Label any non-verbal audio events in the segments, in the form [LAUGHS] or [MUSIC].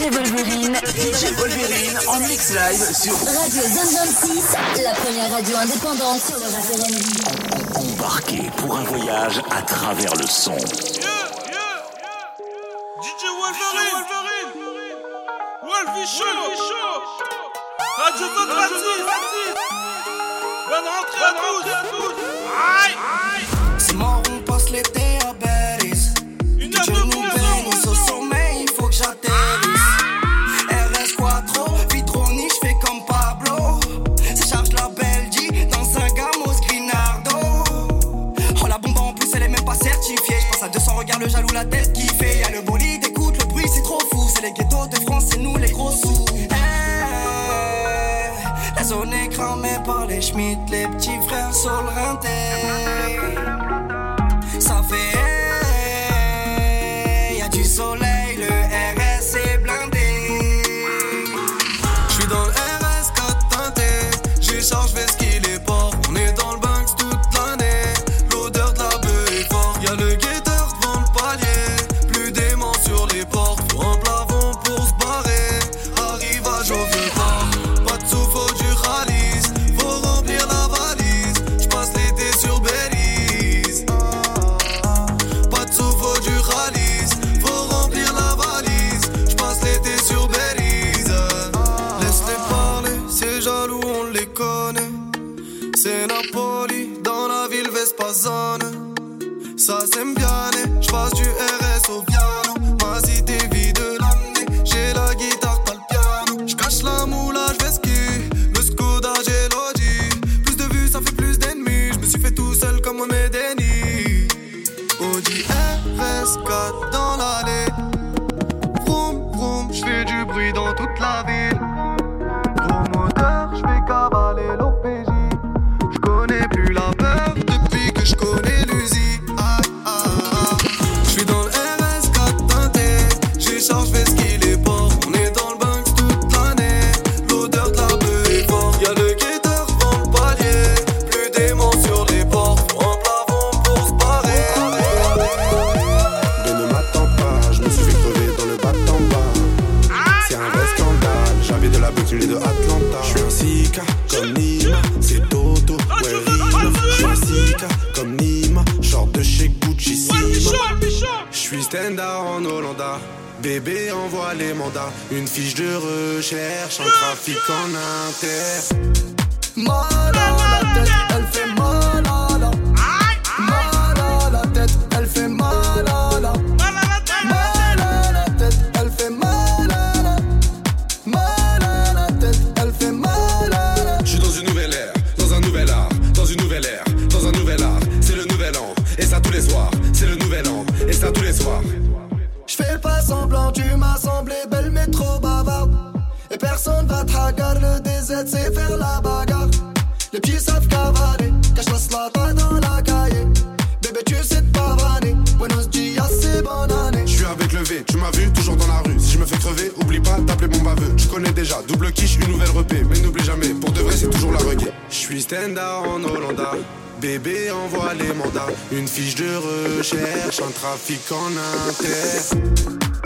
DJ Wolverine. DJ Wolverine en mix live sur Radio Zone 26, la première radio indépendante sur le en, en, pour un voyage à travers le son. Yeah, yeah, yeah. DJ Wolverine. Wolverine. Show. Show. Radio Zone 26. Bonne rentrée à tous. la tête qui fait. Y'a le bolide, écoute le bruit, c'est trop fou. C'est les ghettos de France, c'est nous les gros sous. Eh, la zone est cramée par les schmitt, les petits frères sont le. Ça fait, hey, y'a du soleil. Audi RS4 dans l'allée. Vroom, vroom, j'fais du bruit dans toute la ville. Gros moteur, j'vais cavaler Bébé envoie les mandats, une fiche de recherche, un trafic en inter. Elle fait mal Une fiche de recherche, un trafic en inter.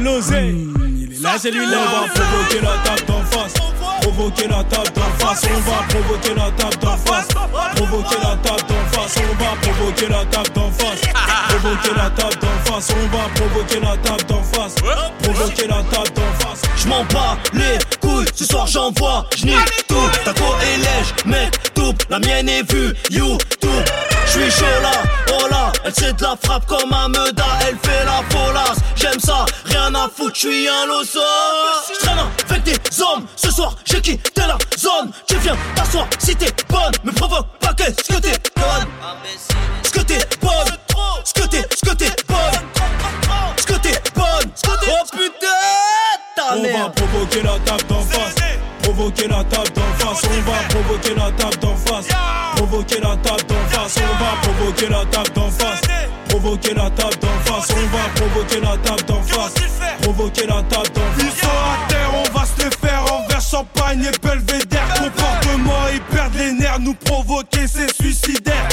L'oseille. Il est là, c'est lui là. On va provoquer la table d'en face. Provoquer la table d'en face. On va provoquer la table d'en face. Provoquer la table d'en face. On va provoquer la table d'en face. Provoquer la table d'en face. On va provoquer la table d'en face. Provoquer la table d'en face. Je m'en bats les couilles, ce soir j'envoie, j'nique tout. Ta go est lège, mec, tout. La mienne est vue, YouTube. J'suis chaud là, oh là, elle sait de la frappe comme un meuda, elle fait la folasse. J'aime ça, rien à foutre, j'suis un loso. J'traîne avec des hommes, ce soir j'ai quitté la zone. Tu viens t'asseoir si t'es bonne, me provoque pas qu'est-ce que t'es bonne? Ce que t'es bonne, ce que t'es, ce que t'es bonne, ce que t'es bonne. Oh putain, ta On va provoquer la table d'en face. Provoquer la table d'en face. On va provoquer la table d'en face. Provoquer la table d'en face. On va provoquer la table d'en face. Provoquer la table d'en face. On va provoquer la table d'en face. Provoquer la table d'en Ils face. sont à terre, on va se les faire envers champagne et belvédère. Comportement, ils perdent les nerfs, nous provoquer, c'est suicidaire.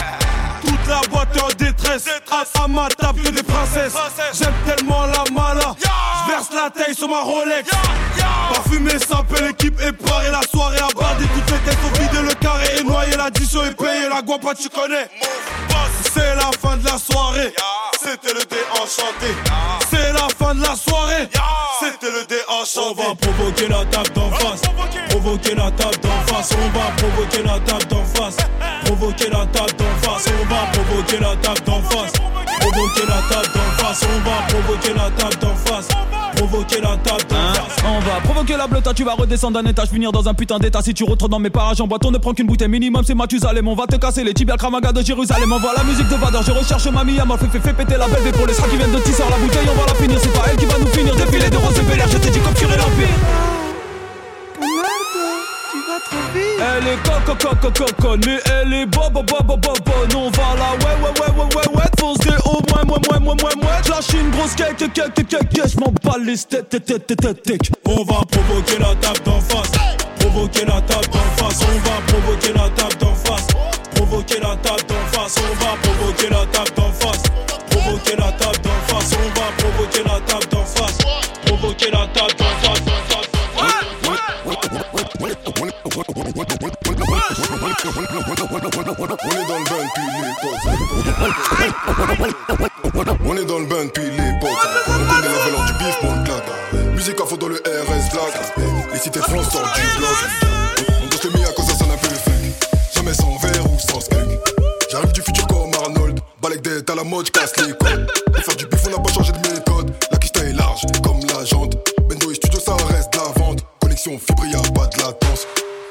Toute la boîte est en détresse, à, à ma table que des princesses. J'aime tellement la mala, j'verse la taille sur ma Rolex. Parfumé, sapé, l'équipe est parée, la soirée à. Toutes les têtes ont vidé le carré et noyé, l'addition est payée, la guapa tu connais. C'est la fin de la soirée, c'était le dé enchanté. C'est la fin de la soirée, c'était le dé On va provoquer la table d'en face. Provoquer la table d'en face. On va provoquer la table d'en face. Provoquer la table d'en face. On va provoquer la table d'en face. Provoquer la table d'en face. On va provoquer la table d'en face. Provoquer la table Hein. On va provoquer la bleuta, tu vas redescendre d'un étage, finir dans un putain d'état. Si tu retournes dans mes parages en boîte, on ne prend qu'une bouteille minimum, c'est Mathusalem. On va te casser les tibias Kramaga de Jérusalem. On voit la musique de Vador, je recherche ma Mia, fait, fait, fait péter la belle pour les sera qui viennent de tisser la bouteille. On va la finir, c'est pas elle qui va nous finir. Défiler de roses et Bel Air, je t'ai dit capturer l'empire. Elle est coco coco coco, mais elle est bobo bobo bobo. On va la ouais ouais ouais ouais ouais ouais. Foncerai au moins moins moins moins moins moins. Lâche une grosse cake cake cake cake cake. Je m'en bats les steaks tête tête. On va provoquer la table d'en face. Provoquer la table d'en face. On va provoquer la table d'en face. Provoquer la table d'en face. On va provoquer la table d'en face. Provoquer la table d'en face. On va provoquer la table d'en face. Provoquer la table d'en face. On est dans le bain depuis l'époque. On est dans le bain depuis l'époque. On connaît la valeur du bif, mon claque. Musique à fond dans le RS Black. Les cités France sortent du bloc. On doit se mis à cause ça sonne un peu fake. Jamais sans verre ou sans skate. J'arrive du futur comme Arnold. Balek d'être à la mode, casse les codes. Pour faire du bif, on n'a pas changé de méthode. La kista est large comme la jante. Bendo et studio, ça reste de la vente. Connexion fibre, y'a pas de latence.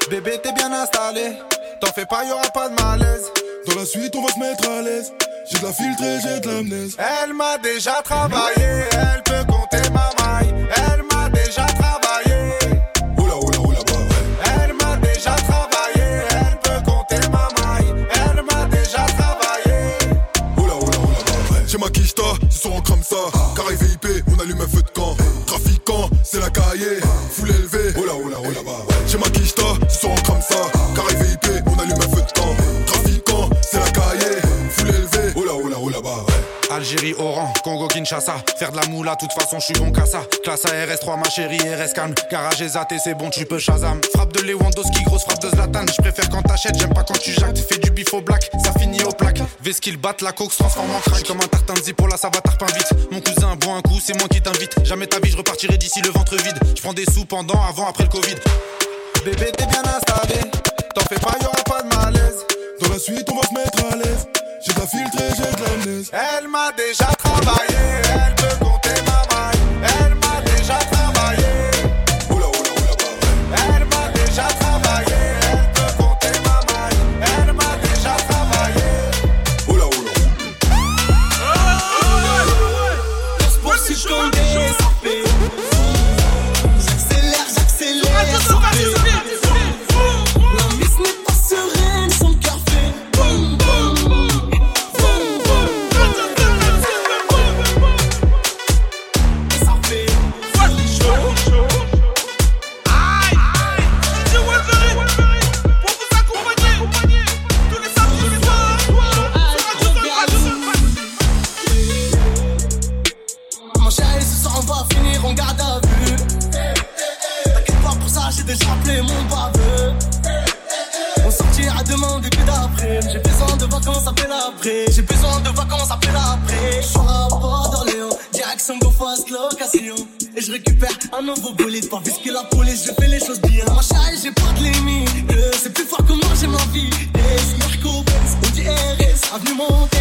Bébé, t'es bien installé. T'en fais pas, y'aura pas de malaise. Dans la suite, on va se mettre à l'aise. J'ai de la filtrée, j'ai de l'amnèse. Elle m'a déjà travaillé. Elle peut Faire de la moula, toute façon, je suis bon qu'à ça. Classe ARS3, ma chérie, RS calme. Garage et c'est bon, tu peux Shazam. Frappe de Lewandowski, grosse frappe de Zlatan. Je préfère quand t'achètes, j'aime pas quand tu jactes. Fais du bif au black, ça finit au plaque. qu'il batte, la coke se transforme en crack. Comme un tartin de zipola, ça va tarpin vite. Mon cousin, bois un coup, c'est moi qui t'invite. Jamais ta vie, je repartirai d'ici le ventre vide. Je prends des sous pendant, avant, après le Covid. Bébé, t'es bien installé. T'en fais pas, y'aura pas de malaise. Dans la suite, on va se mettre à l'aise. J'ai de la filtrée, j'ai de l'amnèse. Elle m'a déjà travaillé. Elle peut compter ma J'ai besoin de vacances après l'après. Je à bord d'Orléans, direction Fast location. Et je récupère un nouveau bolide. Pas que la police, je fais les choses bien. Mon chéri, j'ai pas de limite. C'est plus fort que moi, j'ai ma vie. Et Merco Benz, RS, avenue Montaigne,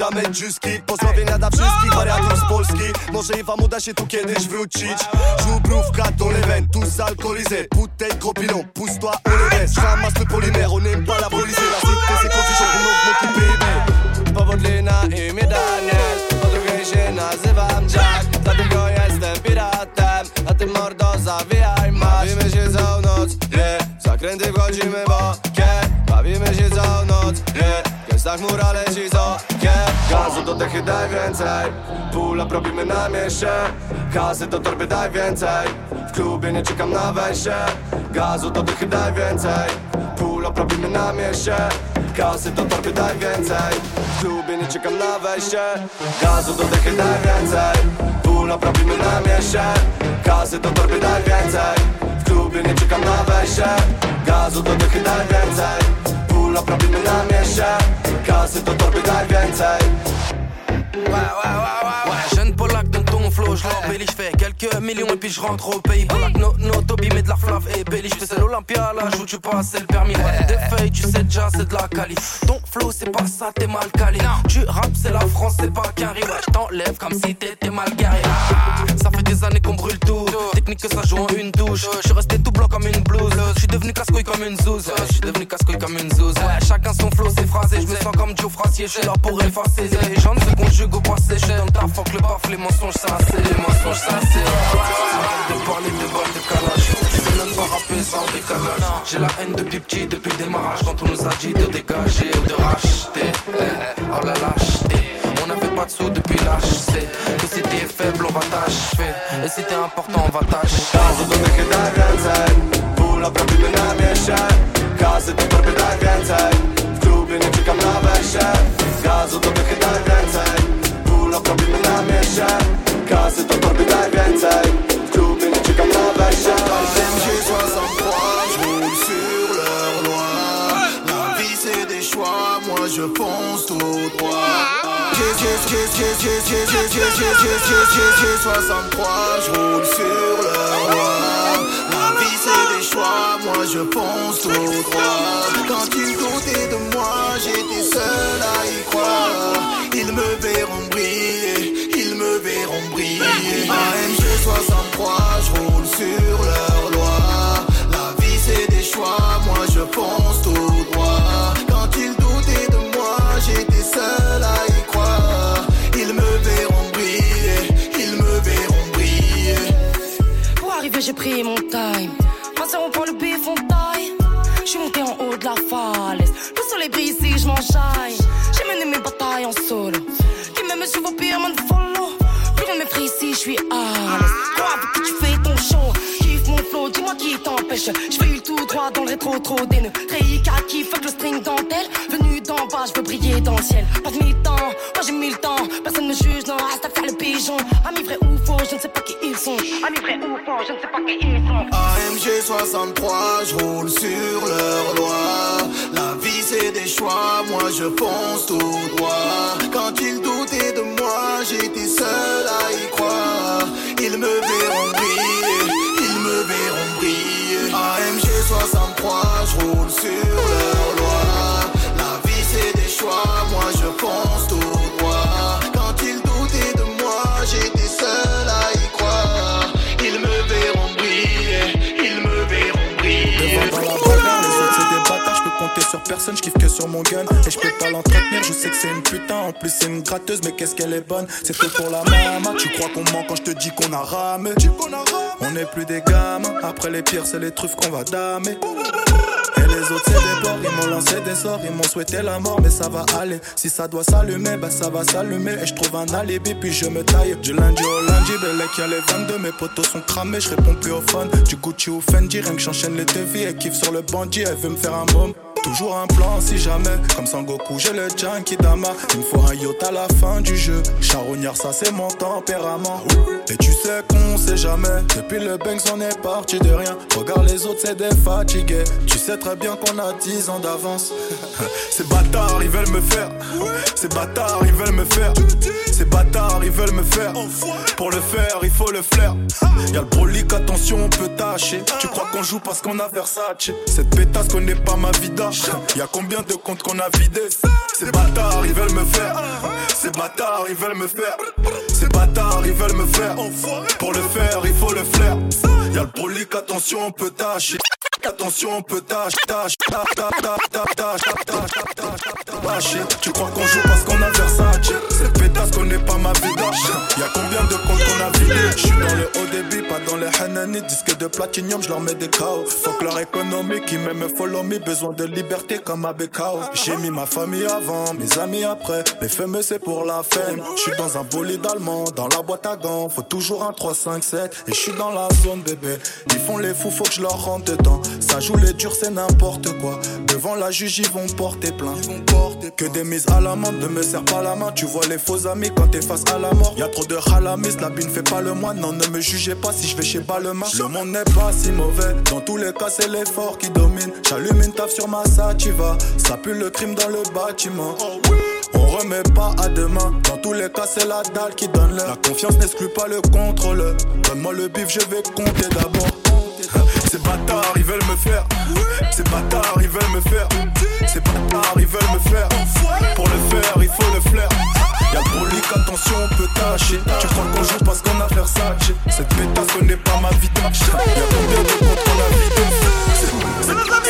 la neige font jamais du ski Pozdrowienia dla wszystkich wariatów z Polski. Może i wam uda się tu kiedyś wrócić. Żubrówka dans les veines, tous alcoolisés Bouteille gros pilon, pousse-toi les baisse J'ramasse le polymère, on n'aime pas la police La cité c'est coffee shop, on augmente le PIB Powodlina i Midaniel Po drugiej się nazywam Jack. Dlatego jestem piratem A ty mordo zawijaj masz. Bawimy się całą noc, nie Zakręty wchodzimy bokiem leci z okiem. Gazu do dechy daj więcej. Pula robimy na mieście. Kasy do torby daj więcej. W klubie nie czekam na wejście. Gazu do dechy daj więcej. Pula robimy na mieście. Kasy do torby daj więcej. W klubie nie czekam na wejście. Gazu do dechy daj więcej. Pula robimy na mieście. Kasy do torby daj więcej. W klubie nie czekam na wejście. Gazu do dechy daj więcej. Pula robimy na mieście czasy to torby gargańcaj wow, wow, wow. Je l'embellis, je fais quelques millions et puis je rentre au pays. Polak, no, no, Toby met de la flave et belly, je fais l'Olympia, là, où tu passes, c'est le permis. Ouais, des feuilles, tu sais déjà, c'est de la quali. Ton flow, c'est pas ça, t'es mal calé. Tu rap, c'est la France, c'est pas qu'un. Ouais, je t'enlève comme si t'étais mal garé. Ah, ça fait des années qu'on brûle tout. Technique que ça joue en une touche. Je suis resté tout blanc comme une blouse. Je suis devenu casse-couille comme une zouze. Je suis devenu casse-couille comme une zouze. Ouais, chacun son flow, c'est phrasé. Je me sens comme Joe Frassier, je suis là pour effacer. Les gens se conjuguent au passé. Je suis dans ta fuck le baf, les mensonges, ça c'est les mensonges, c'est. Arrête de parler de balles de calage. Tu sais même pas rapper sans décalage. J'ai la haine depuis petit, depuis le démarrage. Quand on nous a dit de dégager ou de racheter. Eh, oh la lâcheté. On n'avait pas de sous depuis c'est que si t'es faible, on va t'achever. Et si t'es important, on va t'acheter. Gazu do dechy daj więcej Pula robimy na mieście Kasy do torby daj więcej W klubie nie czekam na wejście Gazu do dechy daj więcej Pula robimy na mieście kasy to torby daj więcej W klubie nie czekam na wejście sur leur loi La vie c'est des choix, moi je fonce tout droit j'ai 63, je roule sur le roi La vie c'est des choix, moi je pense au droit Quand ils doutaient de moi, j'étais seul à y croire Ils me verront briller briller. AMG 63, je roule sur leur loi. La vie c'est des choix, moi je pense tout droit. Quand ils doutaient de moi, j'étais seul à y croire. Ils me verront briller, ils me verront briller. Pour arriver, j'ai pris mon time. Passé, on prend le bif, on taille. Je suis monté en haut de la falaise. Le soleil brille ici, je m'enchaîne. J'ai mené mes batailles en solo. Qui m'aime sur vos pires, man, follow. T'empêche. Je fais tout droit dans le rétro, trop des nœuds. Réica qui fuck le string dentelle. Venu d'en bas, je veux briller dans le ciel. Pas de mi-temps, moi j'ai mille temps. Personne me juge, non, reste à faire le pigeon. Amis vrai ou faux, je ne sais pas qui ils sont. Amis vrai ou faux, je ne sais pas qui ils sont. AMG 63, je roule sur leur loi. La vie c'est des choix, moi je pense tout droit. Quand ils doutaient de moi, j'étais seul à y croire. Ils me verront briller, AMG 63, je roule sur leur loi. La vie c'est des choix, moi personne, je kiffe que sur mon gun. Et je peux pas l'entretenir, je sais que c'est une putain. En plus c'est une gratteuse, mais qu'est-ce qu'elle est bonne? C'est tout pour la mama, tu crois qu'on ment quand je te dis qu'on a ramé? On est plus des gamins, après les pires c'est les truffes qu'on va damer. Et les autres c'est des bords, ils m'ont lancé des sorts, ils m'ont souhaité la mort, mais ça va aller. Si ça doit s'allumer, bah ça va s'allumer. Et je trouve un alibi, puis je me taille. Du lundi au lundi, Belek y'a les 22, mes potos sont cramés, je réponds plus au phone. Du Gucci ou Fendi, rien que j'enchaîne les devis, elle kiffe sur le bandit, elle veut me faire un môme. Toujours un plan si jamais, comme Sangoku, j'ai le Dama. Il me faut un yacht à la fin du jeu. Charognard, ça c'est mon tempérament. Et tu sais qu'on sait jamais, depuis le Banks on est parti de rien. Regarde les autres, c'est des fatigués. Tu sais très bien qu'on a 10 ans d'avance. [LAUGHS] Ces bâtards, ils veulent me faire. Ces bâtards, ils veulent me faire. Ces bâtards, ils veulent me faire. Pour le faire, il faut le flair. Y'a le brolic, attention, on peut tâcher. Tu crois qu'on joue parce qu'on a Versace? Cette pétasse connaît pas ma vida. Y'a combien de comptes qu'on a vidé Ces bâtards, ils veulent me faire. Ces bâtards, ils veulent me faire. Ces bâtards, ils veulent me faire. Pour le faire, il faut le flair. Y'a le brolic, attention, on peut tâcher. Attention, on peut tâche, tâche, tâche, tâche, tâche, tâche, tâche, Tu crois qu'on joue parce qu'on a Versace Cette pétasse connaît pas ma vie Y Y'a combien de comptes qu'on a vidé J'suis dans le haut débit, pas dans les Hanani Disque de platinium, j'leur mets des KO Fuck leur économie qui m'aime follow me Besoin de liberté comme à BKO J'ai mis ma famille avant, mes amis après Les fameux c'est pour la femme J'suis dans un bolide allemand, dans la boîte à gants Faut toujours un 3, 5, 7 Et j'suis dans la zone bébé Ils font les fous, faut que je leur rentre dedans ça joue les durs, c'est n'importe quoi. Devant la juge, ils vont porter plainte. Que des mises à la main, ne me serre pas la main. Tu vois les faux amis quand t'es face à la mort. Y'a trop de halamis, la bine fait pas le moine. Non, ne me jugez pas si je vais chez Balmain. Le monde n'est pas si mauvais. Dans tous les cas, c'est l'effort qui domine. J'allume une taf sur ma sativa. Ça pue le crime dans le bâtiment. On remet pas à demain, dans tous les cas c'est la dalle qui donne l'heure La confiance n'exclut pas le contrôle Donne-moi le bif, je vais compter d'abord bâtards ils veulent me faire. Ces bâtards ils veulent me faire. Ces bâtards ils veulent me faire. Pour le faire il faut le flair. Y'a le brolic, attention on peut tâcher. Tu crois qu'on joue parce qu'on a Versace Cette pétasse connaît pas ma vie Y'a combien de comptes qu'on a vidé C'est notre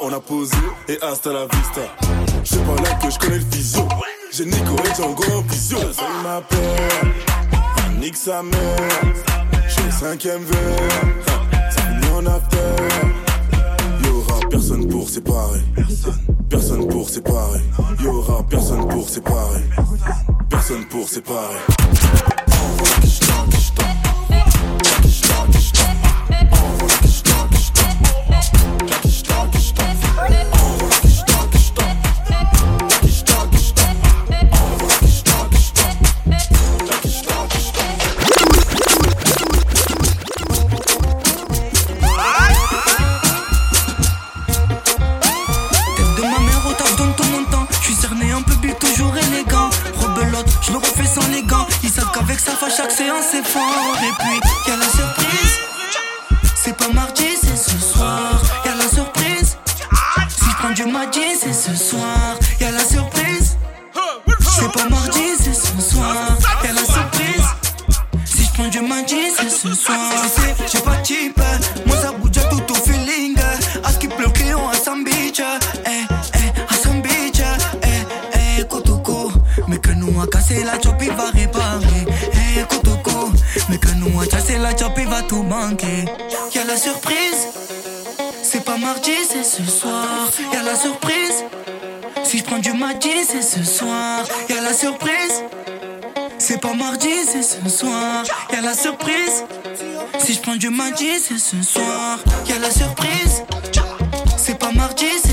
on a posé et hasta la vista. C'est pas là que je connais le physio. J'ai Nico et Django en vision. Personne ma peur. Nique sa mère. J'suis au cinquième verre. Ça finit en after. Y'aura personne pour séparer. Personne. Personne pour séparer. Y'aura personne pour séparer. Personne pour séparer. Du mardi, c'est ce soir. Y a la surprise. C'est pas mardi, c'est ce soir. Y a la surprise. Si je prends du mardi, c'est ce soir. J'ai pas type. Moi, ça bouge tout au feeling. À ce qui client à Sam Beach. Eh, eh, à Sam Beach. Eh, eh, Kotoko. Mais que nous a cassé la chop, il va réparer. Eh, Kotoko. Mais que nous a cassé la chop, il va tout manquer. Y'a la surprise. C'est ce soir. Y'a la surprise. Si je prends du mardi, c'est ce soir. Y'a la surprise. C'est pas mardi, c'est ce soir. Y'a la surprise. Si je prends du mardi, c'est ce soir. Y'a la surprise. C'est pas mardi, c'est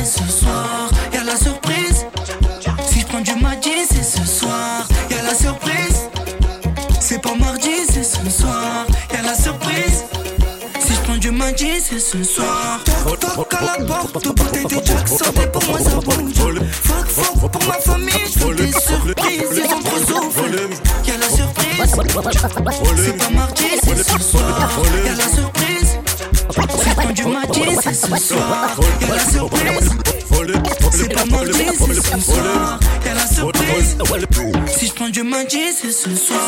Mardi, c'est ce soir. Toc toc à la porte, bouteille de Jack sortez pour moi ça bouge. Fuck fuck pour ma famille, je des surprises, ils ont trop soufflé. Y'a la surprise. C'est pas mardi, c'est ce soir. Y'a la surprise. Je prends du mardi, c'est ce soir. Y'a la surprise. C'est pas mardi, c'est ce soir. Y'a la surprise. Si je prends du c'est ce soir.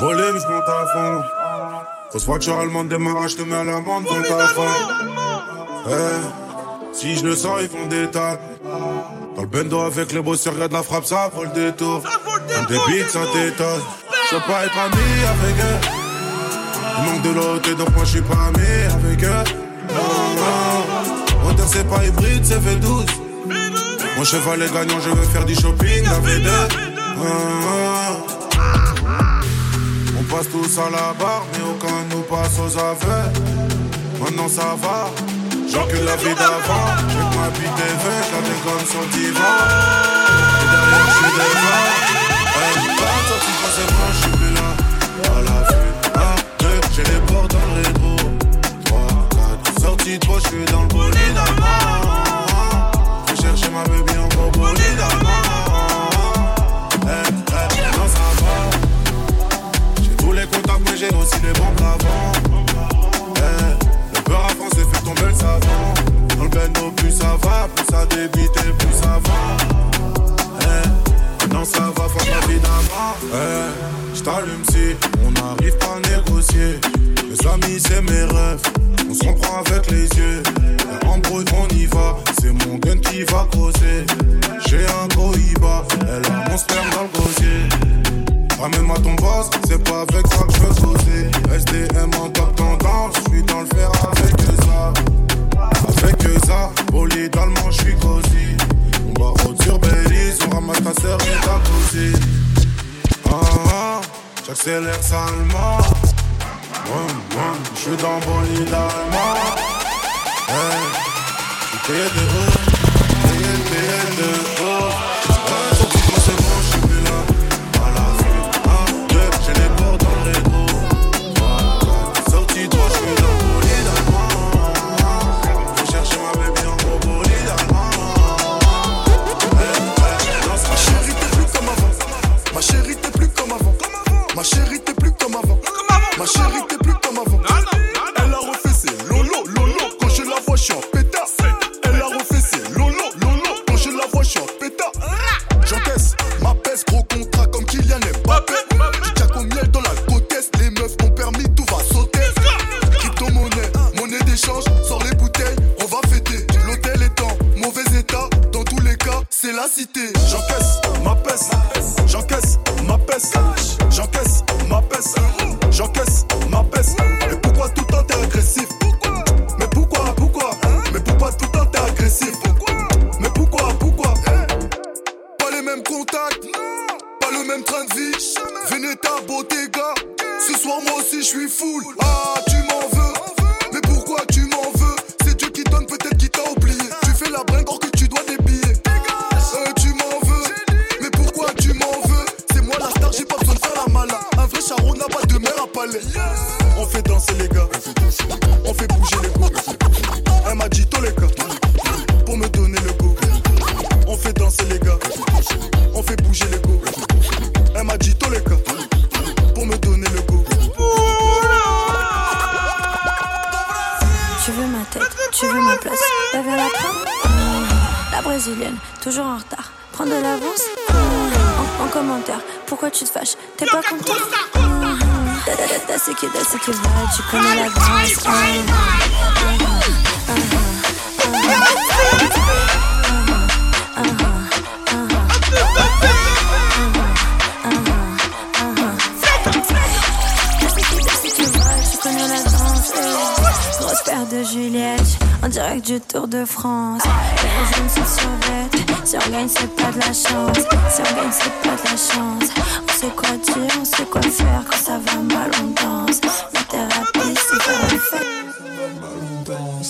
Volume, je monte à fond. Grosse voiture allemande, démarrage, je te mets à l'amende, à fond. Eh, si je le sens, ils font des tas. Dans le bendo avec les bosseurs, regarde la frappe, ça vaut le détour. Un débit, ça t'étonne. Je veux pas être ami avec eux. Il manque de l'autre, donc moi je suis pas ami avec eux. Moteur, c'est pas hybride, c'est V12. Mon cheval est gagnant, je veux faire du shopping, la V2. Ah, ah. On passe tous à la barre, mais aucun nous passe aux aveux. Maintenant ça va, j'encule la vie d'avant. J'ai ma bite TV, je la déconne sur le divan. Et derrière, je suis devant. Eh, pas sorti, forcément, je suis plus là. À la vue, à deux, j'ai les portes dans le rétro. Trois, je suis dans le bolide allemand. Je chercher ma baby en gros. Eh, eh, non, ça va. J'ai tous les contacts, mais j'ai aussi les bons avant. Eh, le beurre à France fait tomber le savon. Dans le bendo, plus ça va, plus ça débite et plus ça va. Eh, Eh, j't'allume si on n'arrive pas à négocier. Les amis, c'est mes rêves. On se comprend avec les yeux. En bruit, on y va. C'est mon gun qui va causer. J'ai un cohiba. Elle a mon sperme dans le gosier. Ramène-moi ton boss, c'est pas avec ça que je veux causer. SDM en top tendance, je suis dans le fer avec ça. Avec ça, bolide allemand, je suis cosy. On va route sur Belize, on ramasse ta sœur et ta cousine. Ah ah, j'accélère salement. Je suis dans bolide allemand. Hey, j'suis payé de haut, payé, payé de haut. Ma chérie, t'es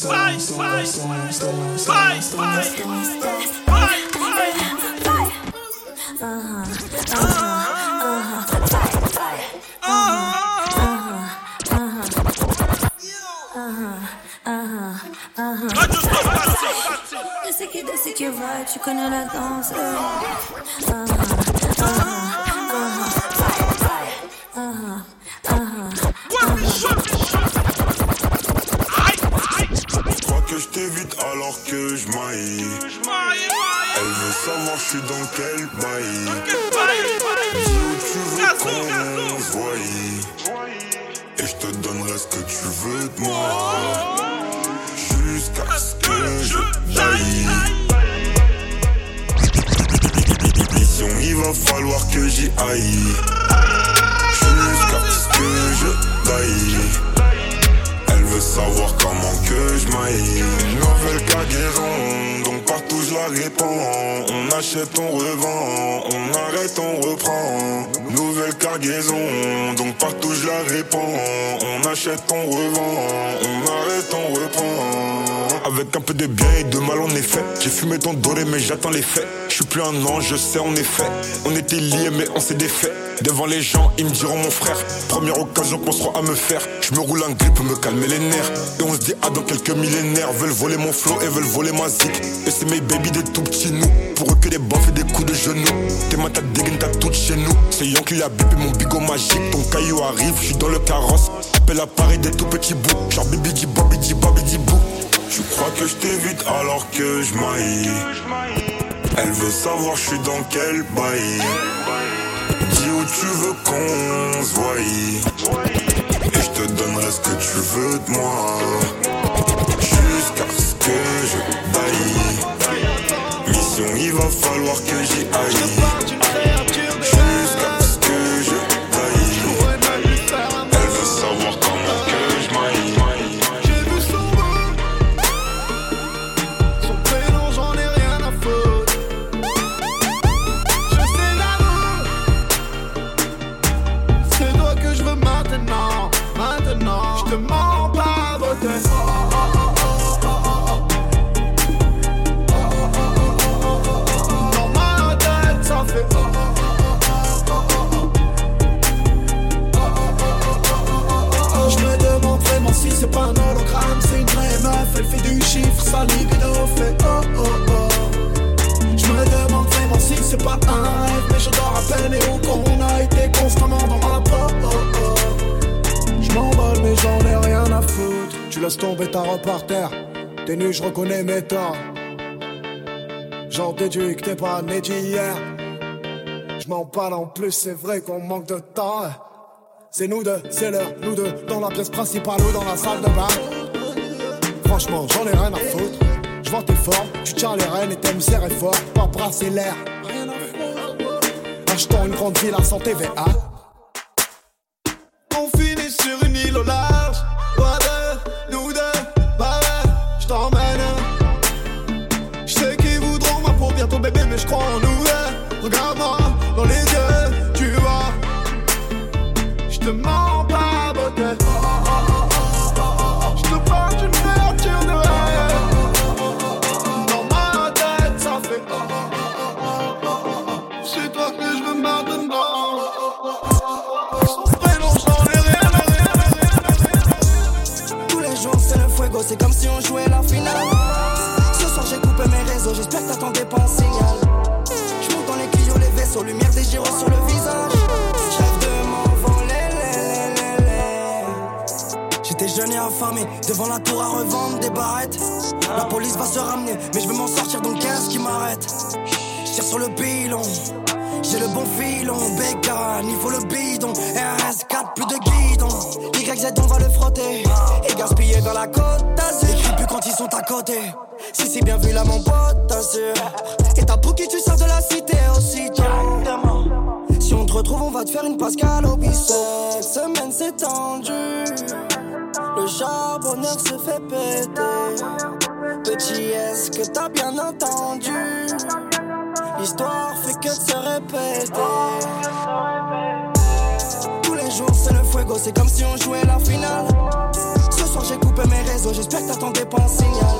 Vai, vai, vai, vai, C'est qui, c'est qui va, tu connais la danse. eh. Ah, ah, ah, Elle veut savoir je suis dans quel bail. Dis où tu veux qu'on se voie. Et je te donnerai ce que tu veux de moi. Jusqu'à ce que je taille. Mission, il va falloir que j'y aille. Jusqu'à ce que je taille. Savoir comment que je maille. Nouvelle cargaison, donc partout je la répands. On achète, on revend, on arrête, on reprend. Nouvelle cargaison, donc partout je la répands. On achète, on revend, on arrête, on reprend. Avec un peu de bien et de mal en effet. J'ai fumé ton doré mais j'attends les faits. Je suis plus un ange, je sais en effet. On était liés mais on s'est défait. Devant les gens, ils me diront mon frère. Première occasion qu'on sera à me faire. Je me roule un grip pour me calmer les nerfs. Et on se dit, ah, dans quelques millénaires, veulent voler mon flow et veulent voler ma zik. Et c'est mes baby des tout petits nous. Pour eux que des baffes et des coups de genoux. Tes mains, t'as dégaine, t'as tout chez nous. C'est Yankee, la bip mon bigot magique. Ton caillou arrive, je suis dans le carrosse. Appelle à Paris des tout petits bouts. Genre bibi di bobby di bobby di bou. Tu crois que je t'évite alors que je maille. Elle veut savoir je suis dans quel bail. Dis où tu veux qu'on se voie. Et je te donnerai ce que tu veux de moi. Jusqu'à ce que je baille. Mission, il va falloir que j'y aille. Ta robe par t'es nu, je reconnais mes torts. J'en déduis que t'es pas né d'hier. Je m'en parle en plus, c'est vrai qu'on manque de temps. C'est nous deux, c'est l'heure, nous deux, dans la pièce principale ou dans la salle de bain. Franchement, j'en ai rien à foutre. Je vois tes formes, tu tiens les rênes et t'aimes serrer fort, pas brasser l'air. Achetons une grande ville à 100 TVA. On finit sur une île au large. Devant la tour à revendre des barrettes. La police va se ramener, mais je vais m'en sortir donc qu'est-ce qui m'arrête Je tire sur le bilan, j'ai le bon filon, bécane, il faut le bidon. RS4, plus de guidon. YZ, on va le frotter. Et gaspiller dans la côte d'Azur. Ils plus quand ils sont à côté. Si c'est bien vu là, mon pote, t'assure. Et pour qui tu sors de la cité aussi, Si on te retrouve, on va te faire une pascale au biceps. Semaine c'est tendu. Le charbonneur se fait péter. Petit, est-ce que t'as bien entendu? L'histoire fait que se répéter. Tous les jours c'est le fuego, c'est comme si on jouait la finale. Ce soir j'ai coupé mes réseaux, j'espère que t'attendais pas un signal.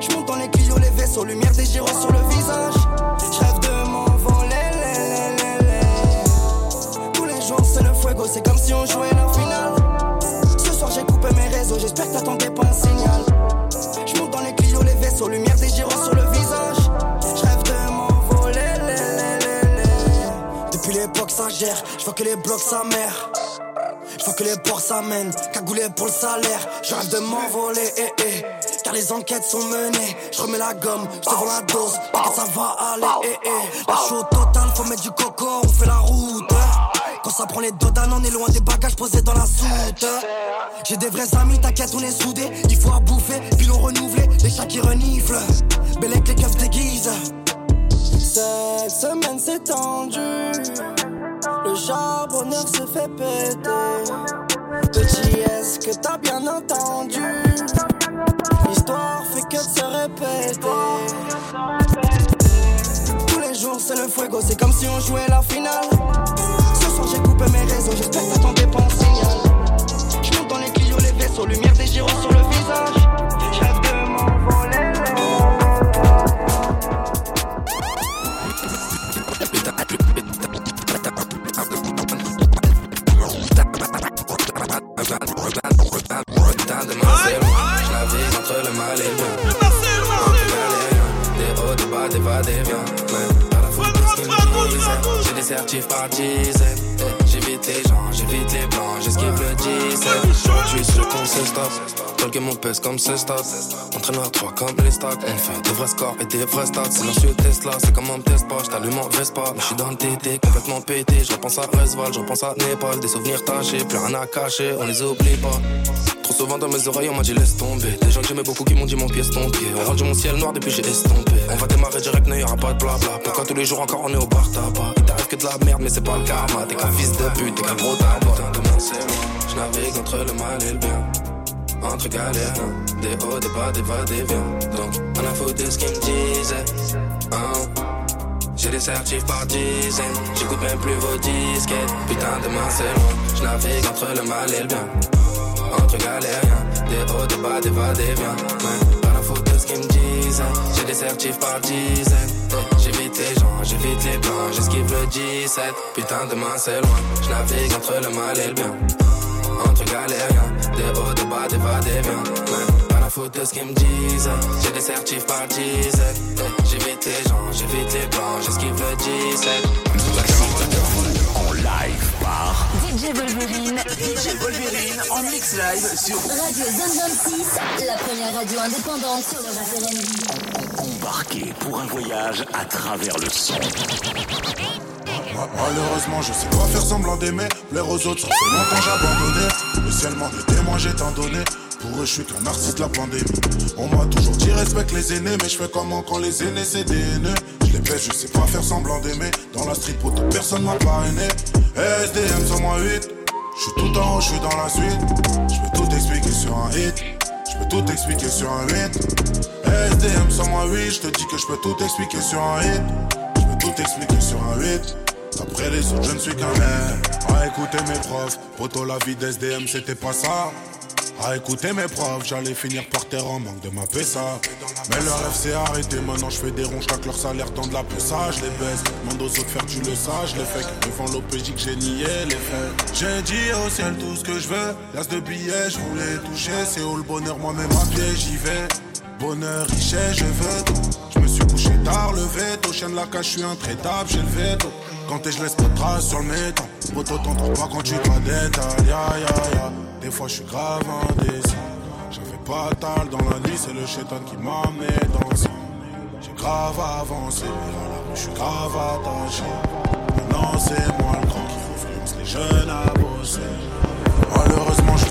Je monte dans les Clio, les vaisseaux, lumière des gyros sur le visage. Je rêve de m'envoler, Tous les jours c'est le fuego, c'est comme si on jouait la j'espère que t'attendais pas un signal. Je monte dans les Clio, les vaisseaux, lumière des gyros sur le visage. Je de m'envoler, Depuis l'époque ça gère, je vois que les blocs sa mère. Je vois que les ports s'amènent, cagoulé pour le salaire. Je rêve de m'envoler, eh, eh. Car les enquêtes sont menées. Je remets la gomme, je vends la dose. T'inquiète, ça va aller, eh, eh. La chaud totale, faut mettre du coco, on fait la route. Quand ça prend les dodanes, on est loin des bagages posés dans la soute. J'ai des vrais amis, t'inquiète, on est soudés. Il faut à bouffer, puis l'on renouvelé. Les chats qui reniflent, Bellec, les keufs déguisent. Cette semaine c'est tendu. Le charbonneur se fait péter. Petit, est-ce que t'as bien entendu? L'histoire fait que de se répéter. Tous les jours c'est le fuego, c'est comme si on jouait la finale. Coupé mes réseaux, j'espère que t'attendais pas. Je monte dans les Clio, les vaisseaux, lumière des gyros sur le visage. De m'envoler. Je navigue entre le la ce certifs par dizaines. J'évite les gens, j'évite les blancs, j'esquive le 17. Je suis sûr qu'on se stop. Talk mon pèse comme ce stop. Entraîneur 3 comme les stocks. On fait des vrais scores et des vrais stats. Silencieux Tesla, c'est comme un test pas. J't'allume en Vespa. Mais j'suis dans le TT, complètement pété. J'repense à Resval, j'repense à Népal. Des souvenirs tachés, plus rien à cacher, on les oublie pas. Trop souvent dans mes oreilles, on m'a dit laisse tomber. Des gens que j'aimais beaucoup qui m'ont dit mon pied ton pied. On rendu mon ciel noir depuis j'ai estompé. On va démarrer direct, n'y aura pas de blabla. Pourquoi tous les jours encore on est au bar tabac? Que de la merde, mais c'est pas le karma. T'es qu'un fils de pute, t'es qu'un gros c'est loin. J'navigue entre le mal et le bien. Entre galères, des hauts, des bas, des va, des viens. Donc, on a foutu de ce qu'ils me disaient. Hein. J'ai des certifs par dizaines. J'écoute même plus vos disquettes. Putain, demain c'est loin. J'navigue entre le mal et le bien. Entre galériens, des hauts, des bas, des va, des viens. Ouais, pas la faute de ce qu'ils me disent. J'ai des certifs par dizaines. J'évite les blancs, j'esquive le 17. Putain, demain c'est loin. J'navigue entre le mal et le bien. Entre galériens, des hauts, des bas, des va, des viens. Ouais, pas la faute de ce qu'ils me disent. J'ai des certifs par dizaines. Eh, J'évite les gens, j'évite les blancs, j'esquive le 17. En live par DJ Wolverine. DJ Wolverine en mix live sur Radio Zone 26, la première radio indépendante sur le R&B. Embarqué pour un voyage à travers le son. Malheureusement, je sais pas faire semblant d'aimer. Plaire aux autres, fait longtemps j'ai abandonné. Le ciel manque de témoins, j'ai tant donné. Pour eux, je suis qu'un narcissique de la pandémie. On m'a toujours dit respecte les aînés, mais je fais comment quand les aînés c'est des haineux? Je les baisse, je sais pas faire semblant d'aimer. Dans la street, pour personne m'a parrainé. SDM sur moi 8. Je suis tout en haut, je suis dans la suite. Je peux tout expliquer sur un hit. Je peux tout expliquer sur un 8. SDM sur moi 8. Je te dis que je peux tout expliquer sur un hit. Je peux tout expliquer sur un 8. Après les autres, je ne suis qu'un mec. À écouter mes profs, poto la vie d'SDM, c'était pas ça. À écouter mes profs, j'allais finir par terre en manque de ma ça. Mais leur rêve s'est arrêté, maintenant je fais des ronds, chaque leur salaire tend de la je les baisse. Demande aux autres faire tu le je les fais. Devant l'OPJ que j'ai nié les faits. J'ai dit au ciel tout ce que je veux. L'as de billets, je voulais toucher. C'est où le bonheur, moi-même à pied, j'y vais. Bonheur, richesse, je veux tout. Je me suis le veto. Chien de la cache, je suis intraitable, j'ai le veto. Quand t'es, je laisse pas de traces sur le métal. Poto, t'en trouves pas quand tu détail. Ya, ya, ya. Des fois, je suis grave indécis. J'avais pas tal dans la nuit, c'est le chétan qui m'a mis dans. J'ai grave avancé, à la je suis grave attaché. Maintenant, c'est moi le grand qui influence les jeunes à bosser. Malheureusement, je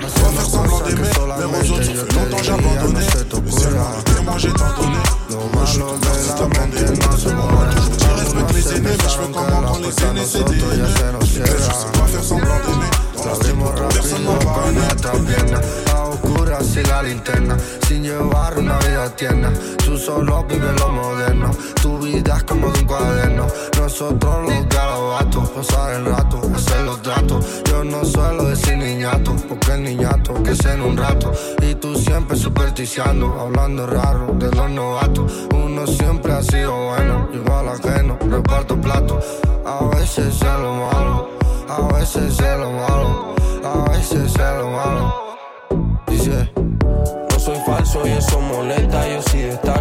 Nosotros los garabatos Pasar el rato, hacer los tratos. Yo no suelo decir niñato Porque el niñato que es en un rato. Y tú siempre supersticiando Hablando raro de los novatos. Uno siempre ha sido bueno Igual ajeno, reparto plato. A veces es lo malo A veces es lo malo A veces es lo malo. Dice No soy falso y eso molesta. Yo sí destaco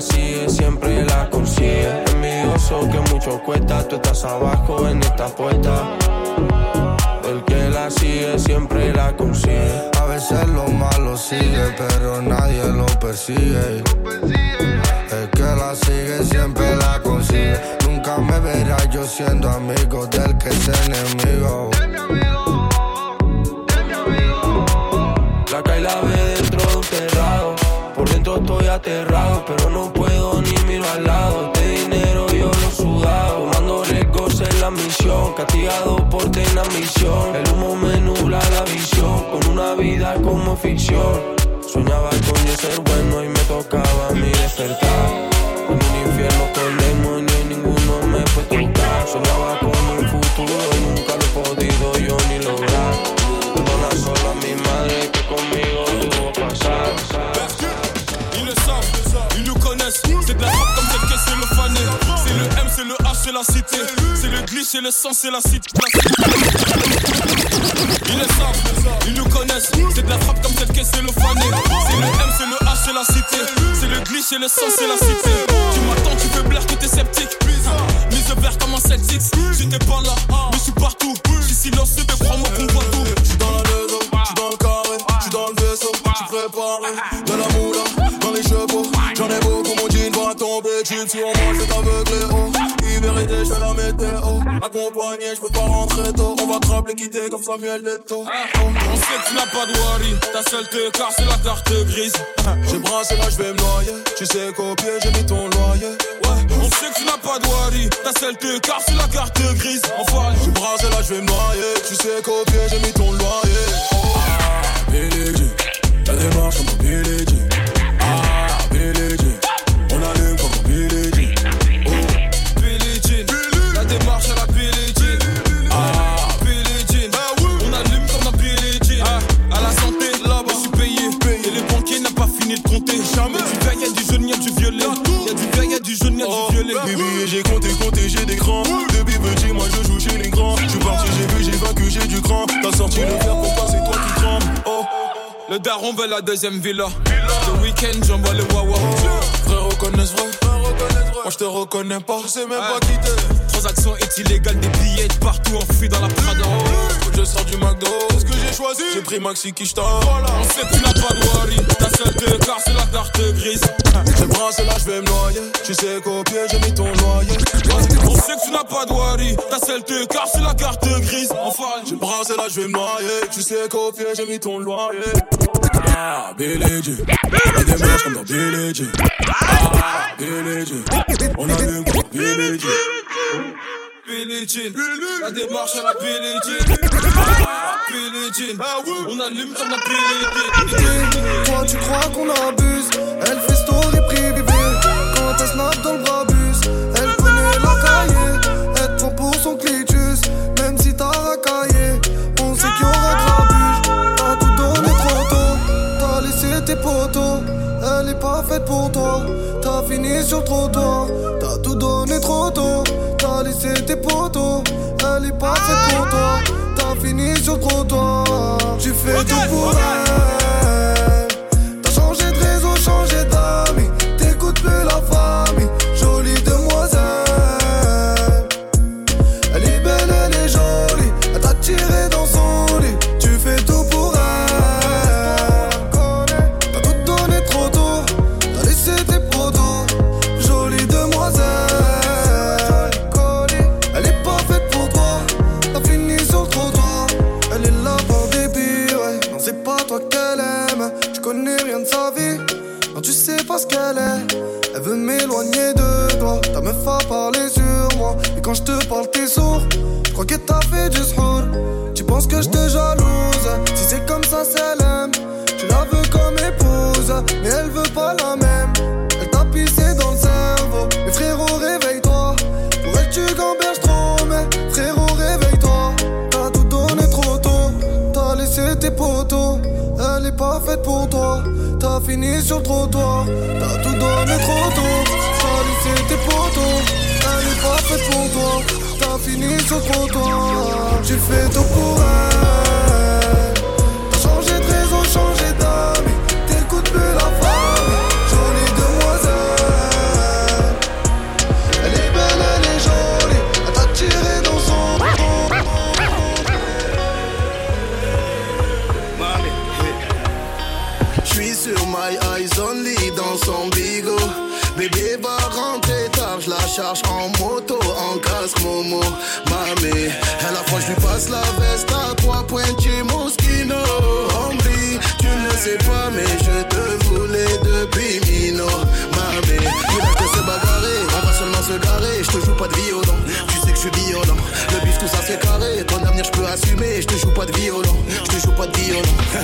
sigue siempre la consigue. Envidioso que mucho cuesta. Tú estás abajo en esta puerta. El que la sigue siempre la consigue. A veces lo malo sigue, pero nadie lo persigue. El que la sigue siempre la consigue. Nunca me verás yo siendo amigo del que es enemigo. La cae la ve aterrado, pero no puedo ni miro al lado. Este dinero yo lo sudado. Tomando riesgos en la misión. Castigado por tener ambición. El humo me nubla la visión. Con una vida como ficción. Soñaba con yo ser bueno y me tocaba a mí despertar. En un infierno con demonios y ninguno me puede tocar. Soñaba con un futuro c'est le c'est. C'est glitch, c'est le sang, c'est la cité. Ils le savent, ils nous connaissent. C'est de la frappe comme tel que c'est le fané. C'est le M, c'est le H, c'est la cité. C'est le glitch, c'est le sang, c'est la cité. Tu m'attends, tu veux blaire que t'es sceptique. Mise vert comme un Celtics. J'étais pas là, mais je suis partout. J'suis silencieux, mais crois-moi qu'on voit tout. J'suis dans la maison, j'suis dans le carré, j'suis dans le vaisseau, j'suis préparé. De la moula, dans les chevaux, j'en ai beaucoup, mon jean va tomber. Tu sur moi, oh. Vérité, Accompagné, j'peux pas rentrer tôt. On va te rappeler quitter comme Samuel Leto. On sait que tu n'as pas de worry. Ta seule car c'est la carte grise. J'ai brassé là, j'vais me noyer. Tu sais qu'au pied, j'ai mis ton loyer. Ouais, on sait que tu n'as pas de worry. Ta seule car c'est la carte grise. Enfin, J'ai brassé là, j'vais me noyer. Tu sais qu'au pied, j'ai mis ton loyer. Ah, Billy G. La démarche Billy G. Ah, Billy G. Y'a du vert, y'a du jaune, y'a du violet. Y'a du vert, y'a du jaune, y'a du violet. Baby, j'ai compté, compté, j'ai des crans. Depuis petit, moi je joue chez les grands. Je suis parti, j'ai vu, j'ai vaincu, j'ai du cran. T'as sorti le verre pour passer, toi qui trembles. Oh, Le daron veut la deuxième villa. Le week-end, j'envoie le wawa. frère, reconnaissent vrai. Moi je te reconnais pas, je sais même pas qui t'es. Transaction est illégale, des billets partout enfouis dans la Prada. Faut que je sors du McDo. Ce que j'ai choisi, j'ai pris Maxi Kishta. Voilà. On sait que tu n'as pas de worry. Ta seule car c'est la carte grise. J'ai brassé là, je vais me noyer. Tu sais qu'au pied, j'ai mis ton loyer. On sait que tu n'as pas de worry. Ta seule car c'est la carte grise. Enfin, J'ai brassé là, je vais me noyer. Tu sais qu'au pied, j'ai mis ton loyer. Ah, Billy G. La démarche comme dans Billy. Ah, Billy. On allume comme dans Billy G. La démarche à la Billie Jean. Ah, on allume comme la Jean. Toi tu crois qu'on abuse? Elle fait story privée. Quand elle snap dans le brabus Elle connaît la cahier. Elle prend pour son clitus Même si t'as racaillé. On sait qu'il y aura grabuge. T'as tout donné trop tôt T'as laissé tes potos. Elle est pas faite pour toi. T'as fini sur le trottoir. T'as tout donné trop tôt Laissé tes potos Elle est pas faite pour toi. T'as fini sur le trottoir. Tu fais tout pour elle quand je te parle, t'es sourd. Je crois que t'as fait du shour. Tu penses que je te jalouse. Si c'est comme ça, c'est l'aime. Tu la veux comme épouse. Mais elle veut pas la même. Elle t'a pissé dans le cerveau. Mais frérot, réveille-toi. Pour elle, tu gamberges trop. Mais frérot, réveille-toi. T'as tout donné trop tôt. T'as laissé tes potos. Elle est pas faite pour toi. T'as fini sur le trottoir. T'as tout donné trop tôt. T'as laissé tes potos. Toi. T'as fini sur le trottoir. Tu fais Mamé, elle a froid, je lui passe la veste à trois pointiers Moschino. Hombre, tu ne sais pas, mais je te voulais depuis Mino. Mamé, se bagarrer, on va seulement se garer. Je te joue pas de violon, tu sais que je suis violent. Le bif, tout ça c'est carré, ton avenir je peux assumer. Je te joue pas de violon, je te joue pas de violon. [LAUGHS]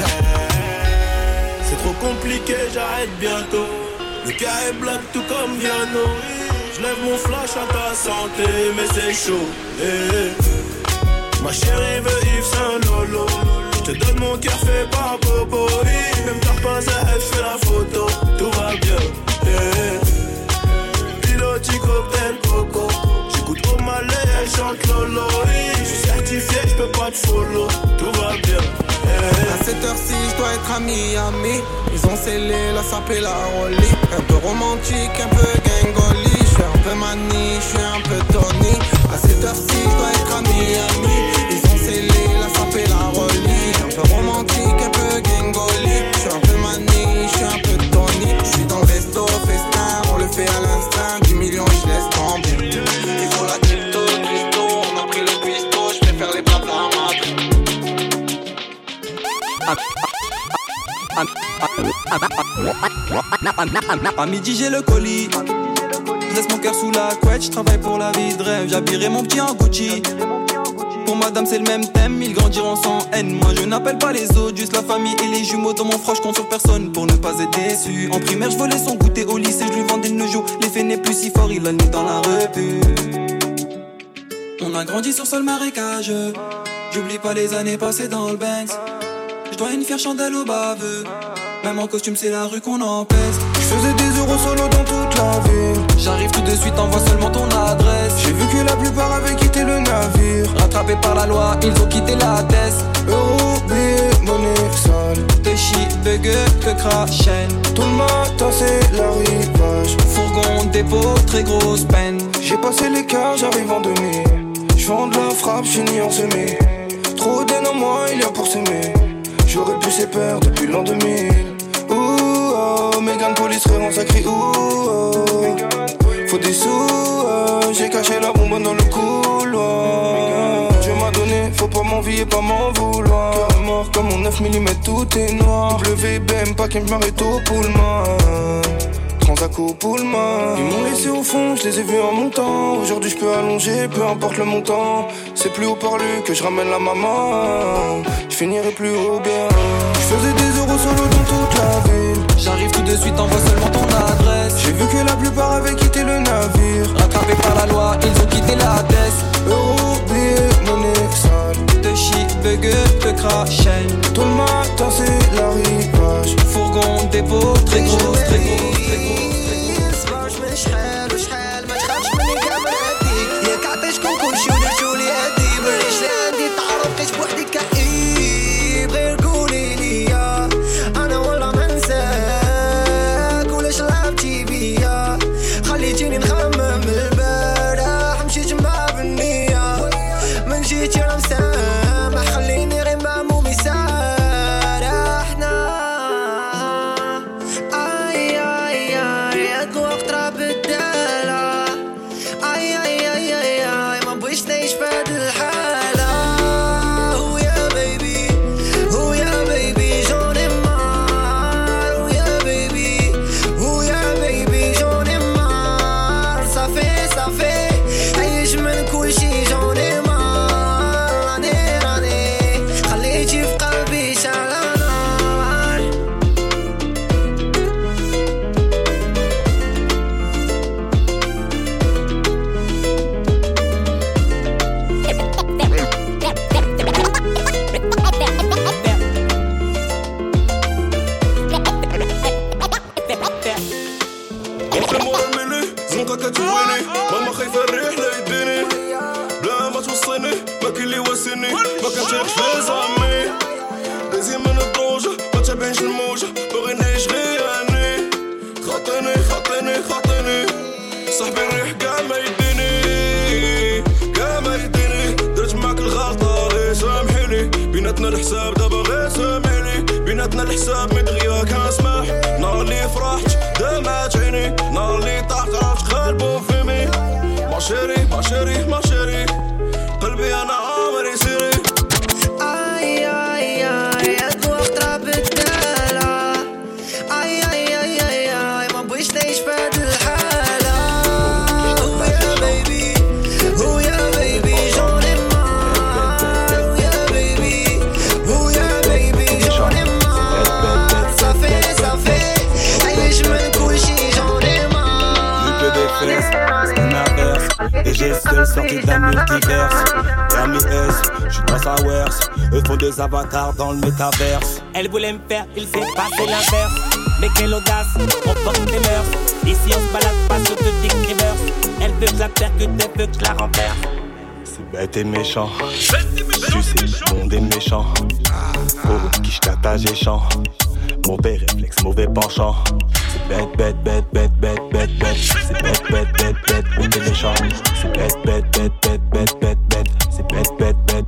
C'est trop compliqué, j'arrête bientôt. Le cas est black tout comme Viano. Je lève mon flash à ta santé, mais c'est chaud. eh. Ma chérie veut Yves Saint Lolo. Je te donne mon cœur fait par Bobo. Même t'as pas à elle fait la photo. Tout va bien. eh. Piloti cocktail coco. J'écoute au malais, elle chante Lolo. Je suis certifié, je peux pas te follow. Tout va bien. eh. À cette heure-ci, je dois être à Miami. Ils ont scellé la sape et la rollie. Un peu romantique, un peu peu mani, je suis un peu Tony. À cette heure-ci, je dois être à Miami. Ils ont scellé la sape et la rollie. Un peu romantique, un peu gangoli. Je suis un peu mani, je suis un peu Tony. Je suis dans le resto, festin, on le fait à l'instinct. 10 millions, je laisse tomber. Ils font la crypto, Christo, on a pris le cuistot. Je faire les plats à À midi j'ai le colis laisse mon cœur sous la couette Je travaille pour la vie de rêve. J'habillerai mon petit en Gucci. Pour madame c'est le même thème Ils grandiront sans haine. Moi je n'appelle pas les autres Juste la famille et les jumeaux Dans mon froid je compte sur personne Pour ne pas être déçu. En primaire je volais son goûter au lycée Je lui vendais le jour L'effet n'est plus si fort Il a le dans la revue On a grandi sur sol marécageux J'oublie pas les années passées dans le Banks. Je dois une fière chandelle au baveux Même en costume c'est la rue qu'on empêche Je faisais des euros solo dans toute la ville. J'arrive tout de suite, envoie seulement ton adresse. J'ai vu que la plupart avaient quitté le navire. Rattrapés par la loi, ils ont quitté la test. Euro, billet, monnaie, sale. Te chie, bugue, te crachène. Tout le matin, c'est la rivage. Fourgon, dépôt, très grosse peine. J'ai passé l'écart, j'arrive en demi. Je vends de la frappe, finis en semé. Trop d'aine en moi, il y a pour s'aimer. J'aurais pu ses peurs depuis l'an 2000. Police ouh, oh. Faut des sous, oh. j'ai caché la bombe dans le couloir. Dieu m'a donné, faut pas m'envier, pas m'en vouloir. Cœur mort comme mon 9 mm, tout est noir. WBM, pas qu'il m'arrête au Pullman. Transac au Pullman. Ils m'ont laissé au fond, je les ai vus en montant. Aujourd'hui, je peux allonger, peu importe le montant. C'est plus haut par lui que je ramène la maman. Je finirai plus haut bien. Je faisais des euros solo dans toute la ville. J'arrive tout de suite, envoie seulement ton adresse. J'ai vu que la plupart avaient quitté le navire. Rattrapés par la loi, ils ont quitté la test. Euro, monnaie, sale. Te chie, bugue, te crachène. Tout le matin, c'est la rivage. Fourgon, dépôt, très gros, très gros, très gros. Avatars dans le métaverse Elle voulait me faire, il s'est passé l'inverse. Mais quelle audace, on porte des mœurs. Ici on se balade pas sur de dick. Elle veut que je la percute, elle veut que je la renverse. C'est bête et méchant Tu sais monde est méchant Oh, qui j't'attache et chant Mauvais réflexe, mauvais penchant C'est bête, bête, bête, bête, bête, bête, bête C'est bête, bête, bête, bête, bête et méchant C'est bête, bête, bête, bête, bête, bête, bête C'est bête, bête, bête,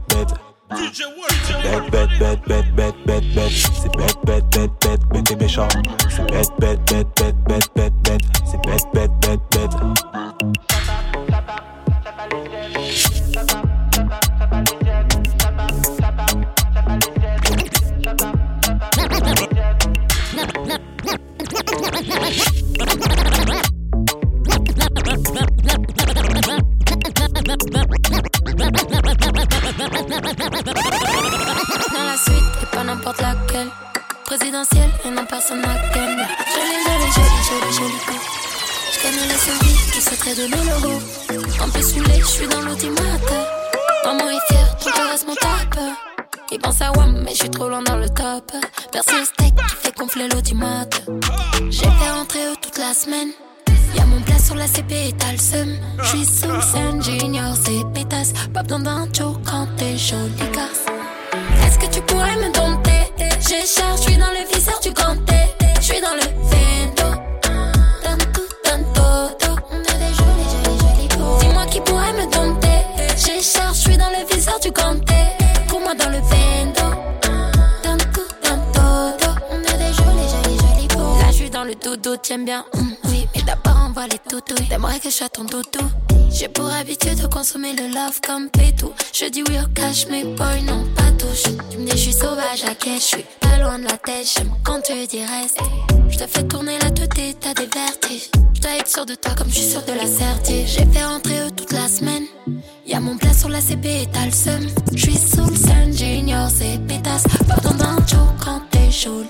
bête Bête, bête, bête, bête, bête, bête, C'est bête, bête, bête, bête, bête et méchant C'est bête, bête, bête, bête, bête, bête, Mais je suis trop loin dans le toutous. T'aimerais que je sois ton doudou. J'ai pour habitude de consommer le love comme pétou. Je dis oui au cash, mais boy, non, pas touche. Tu me dis, je suis sauvage à quai, je suis pas loin de la tête. J'aime quand tu dis reste. Je te fais tourner la tête et t'as des. Je dois être sûr de toi comme je suis sûr de la certitude. J'ai fait rentrer eux toute la semaine. Y'a mon plat sur la CP et t'as le seum. Je suis sous le sun, j'ignore ces pétasses. Pas besoin d'un joke quand t'es chaud,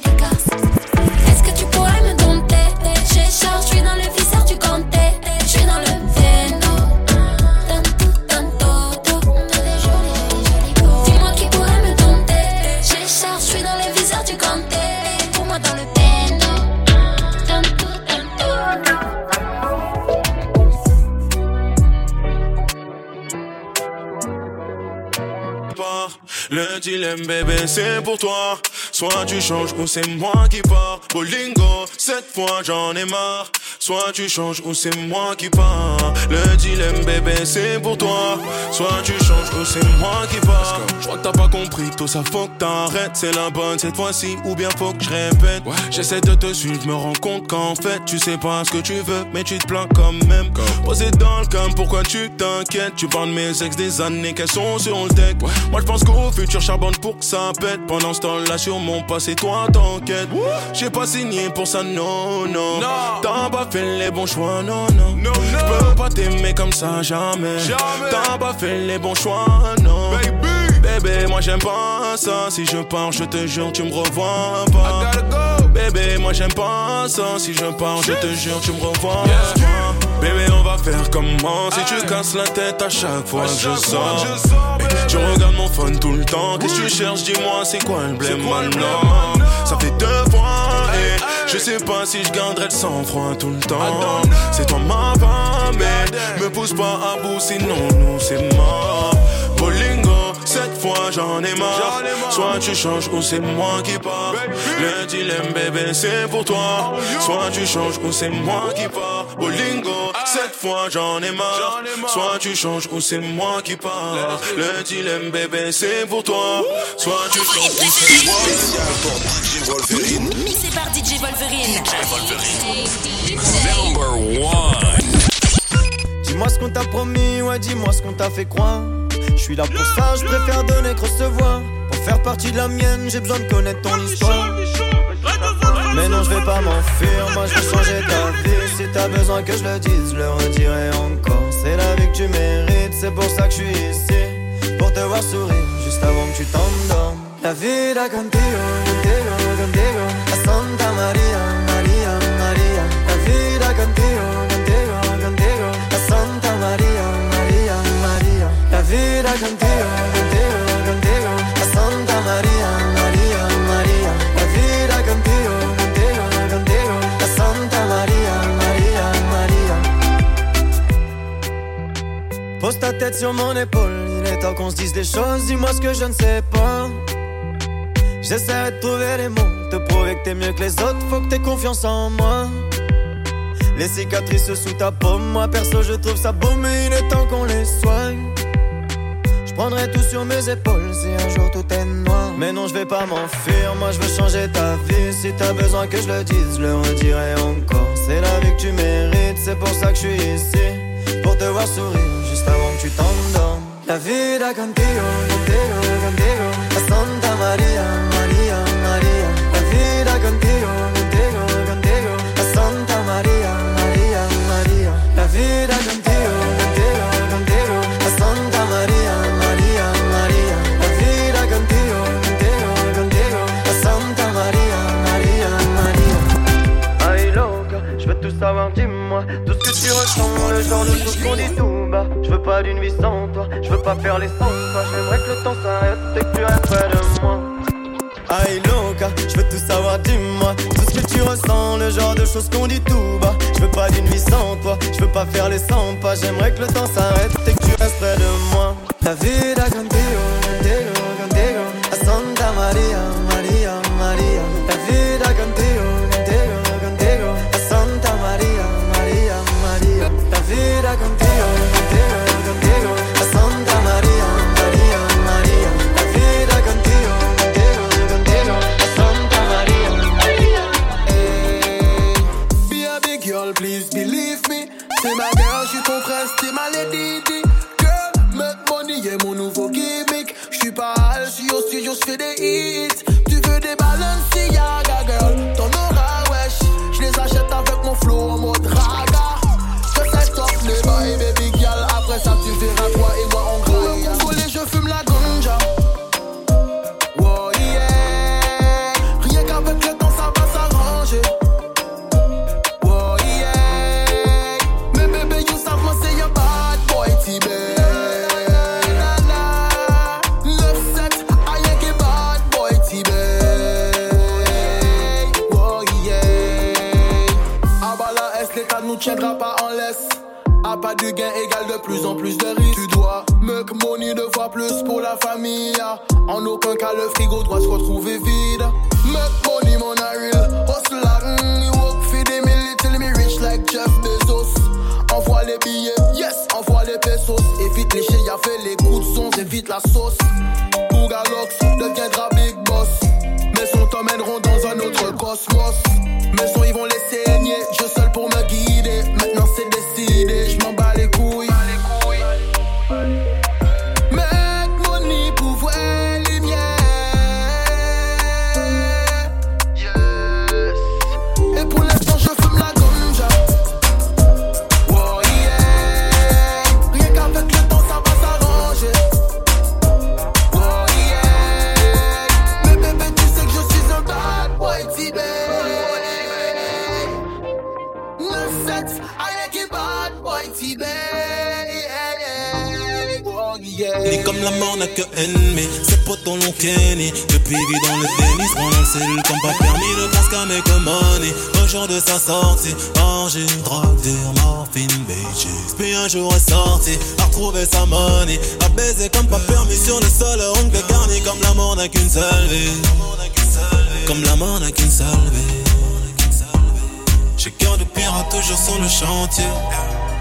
Le dilemme, bébé, c'est pour toi. Soit tu changes ou c'est moi qui pars. Bolingo, cette fois j'en ai marre. Soit tu changes ou c'est moi qui pars. Le dilemme, bébé, c'est pour toi. Soit tu changes ou c'est moi qui pars. Je crois que t'as pas compris, tout ça faut que t'arrêtes. C'est la bonne cette fois-ci, ou bien faut que je répète. J'essaie de te suivre, me rends compte qu'en fait, tu sais pas ce que tu veux, mais tu te plains quand même. Posé dans le cam, pourquoi tu t'inquiètes? Tu parles de mes ex des années qu'elles sont sur le deck. Moi je pense qu'au futur charbonne pour que ça pète. Pendant ce temps-là, sur mon passé, toi t'enquêtes. J'ai pas signé pour ça, non, non. T'as pas fait les bons choix, non, non. Je peux pas t'aimer comme ça, jamais. T'as pas fait les bons choix, non. Bébé, moi j'aime pas ça. Si je pars, je te jure, tu me revois pas. Bébé, moi j'aime pas ça. Si je pars, je te jure, tu me revois pas. Bébé, on va faire comment Si tu casses la tête à chaque fois je sors. Eh, Tu regardes mon phone tout le temps. Qu'est-ce que tu cherches? Dis-moi, c'est quoi le blême maintenant Ça fait deux fois je sais pas si je garderai le sang-froid tout le temps. C'est toi ma femme, mais me pousse pas à bout, sinon nous c'est mort. Bolingo, cette fois j'en ai marre. Soit tu changes ou c'est moi qui pars. Le dilemme, bébé, c'est pour toi. Soit tu changes ou c'est moi qui pars. Bolingo, Cette fois j'en ai marre. Soit tu changes ou c'est moi qui pars. Le dilemme bébé c'est pour toi. Soit tu changes ou c'est moi. Mixé par DJ Wolverine. Number one. Dis-moi ce qu'on t'a promis, ouais, dis-moi ce qu'on t'a fait croire. Je suis là pour ça, je préfère donner que recevoir. Pour faire partie de la mienne, j'ai besoin de connaître ton histoire. Mais non, je vais pas m'enfuir, moi je vais changer ta vie. Si t'as besoin que je le dise, je le redirai encore. C'est la vie que tu mérites, c'est pour ça que je suis ici. Pour te voir sourire, juste avant que tu t'endormes. La vida contigo, contigo, contigo. A Santa Maria, Maria, Maria. La vida contigo, Vida contigo, contigo, contigo. A Santa Maria. La vida contigo, contigo, contigo. A Santa Maria, Maria, Maria. Pose ta tête sur mon épaule, il est temps qu'on se dise des choses, dis-moi ce que je ne sais pas. J'essaierai de trouver les mots, te prouver que t'es mieux que les autres, faut que t'aies confiance en moi. Les cicatrices sous ta paume, moi perso je trouve ça beau, mais il est temps qu'on les soigne. Prendrai tout sur mes épaules si un jour tout est noir. Mais non, je vais pas m'enfuir, moi je veux changer ta vie. Si t'as besoin que je le dise, je le redirai encore. C'est la vie que tu mérites, c'est pour ça que je suis ici. Pour te voir sourire, juste avant que tu t'endormes. La vida contigo, contigo, contigo. A Santa Maria, tout ce que tu ressens, le genre de choses qu'on dit tout bas. Je veux pas d'une vie sans toi, je veux pas faire les sans toi. J'aimerais que le temps s'arrête et que tu restes près de moi. Aïe loca, je veux tout savoir, dis-moi tout ce que tu ressens, le genre de choses qu'on dit tout bas. Je veux pas d'une vie sans toi, je veux pas faire les 100 pas. J'aimerais que le temps s'arrête et que tu restes près de moi. La vida contigo,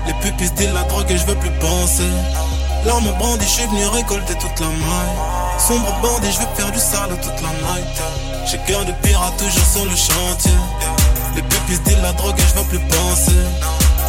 Les pupilles disent la drogue et je veux plus penser. L'arme bandit, je suis venu récolter toute la maille. Sombre bandit, je veux faire du sale toute la night. J'ai cœur de pirate toujours sur le chantier. Les pupilles disent la drogue et je veux plus penser.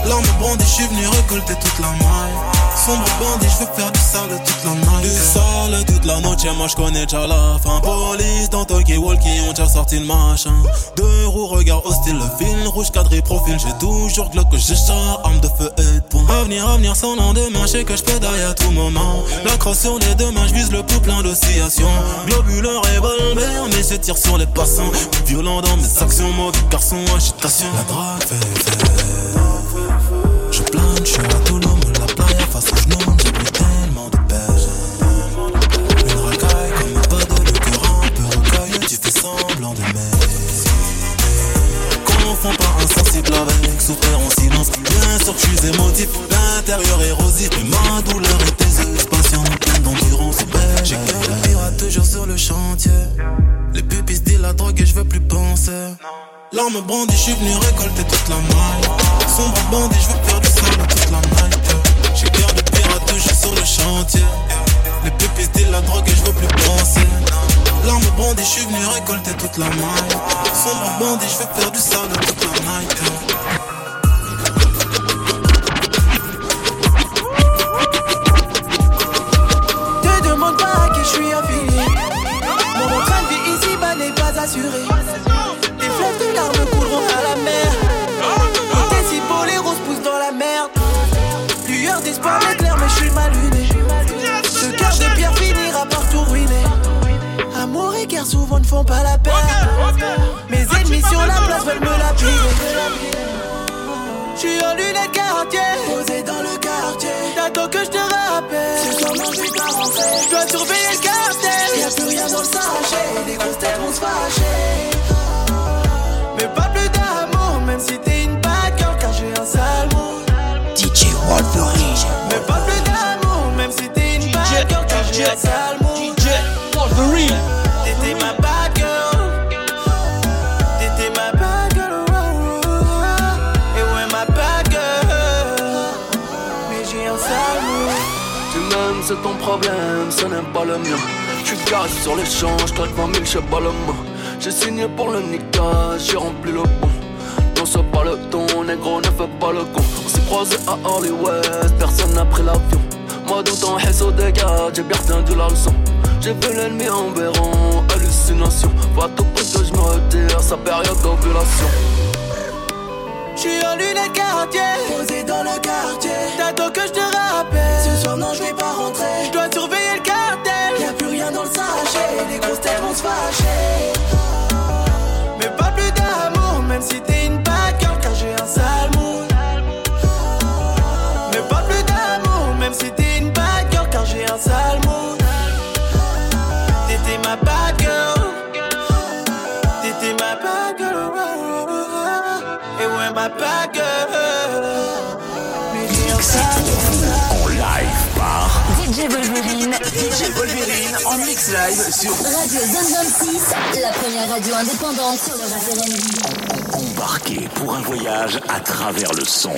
L'arme bandit, je suis venu récolter toute la maille. Sombre bandit, je veux faire du sale toute la night. Du sale toute la noche, moi je connais déjà la fin. Police dans Tokyo Walkie, ont déjà sorti le machin. Deux roues, regard hostile, le fil rouge cadré profil. J'ai toujours glock j'ai chat, arme de feu et de poing. Avenir, avenir sans lendemain, je sais que je pédaille à tout moment. La crosse sur les deux mains, je vise le pouls plein d'oscillations. Globule, revolver, mais je tire sur les passants. Violent dans mes actions, mauvais garçon, agitation. La drogue fait, fait. Je plane, je face au genou, j'ai pris tellement de pêche. Une racaille comme un badaud, le cœur un peu recueilli, tu fais semblant de m'aimer. Confonds pas insensible avec souffrir en silence. Bien sûr je suis émotif, l'intérieur érosif, mais ma douleur et tes yeux pleine d'endurance. J'ai cœur de pirate toujours sur le chantier. Les pupilles disent la drogue et je veux plus penser. L'arme bandit, je suis venu récolter toute la maille. Sombre bandit, je veux faire du sale toute la night. Le chantier. Les pupilles disent la drogue et je veux plus penser. L'arme bandit, je suis venu récolter toute la maille. Sombre bandit, je veux faire du sale toute la night. Te demande pas à qui je suis affilié. Mon train de vie ici-bas n'est pas assuré. Des fleuves de larmes couleront à la mer. Souvent ne font pas la paire. Mes ennemis sur la place veulent me lapider. Je suis en lunettes quartier, posé dans le quartier. T'attends que je te rappelle. Ce soir, non, je vais pas rentrer. Je dois surveiller le cartel. Y'a plus rien dans le sachet. Les grosses têtes vont se fâcher. Mais pas plus d'amour, même si t'es une bad girl, car j'ai un sale. DJ Wolverine. Mais pas plus d'amour, même si t'es une bad girl, car j'ai un sale problème, ce n'est pas le mien. Je suis sur l'échange, claque 20 000, j'ai pas le. J'ai signé pour le niquage, j'ai rempli le bon. Non, c'est pas le ton, négro, ne fais pas le con. On s'est croisé à Hollywood, personne n'a pris l'avion. Moi, haisse au dégât, j'ai bien retenu la leçon. J'ai vu l'ennemi en béron, hallucination. Faut à tout prix que je me retire, sa période d'ovulation. J'suis en lunettes quartier, posé dans le quartier. T'attends que je te rappelle. Ce soir, non, je vais pas rentrer. Je dois surveiller le cartel. Y'a plus rien dans le sachet. Les grosses têtes vont se fâcher. Mais pas plus d'amour, même si t'es une bad girl, Wolverine en mix live sur Radio Zone 26, la première radio indépendante sur le R&B. Embarqué pour un voyage à travers le son.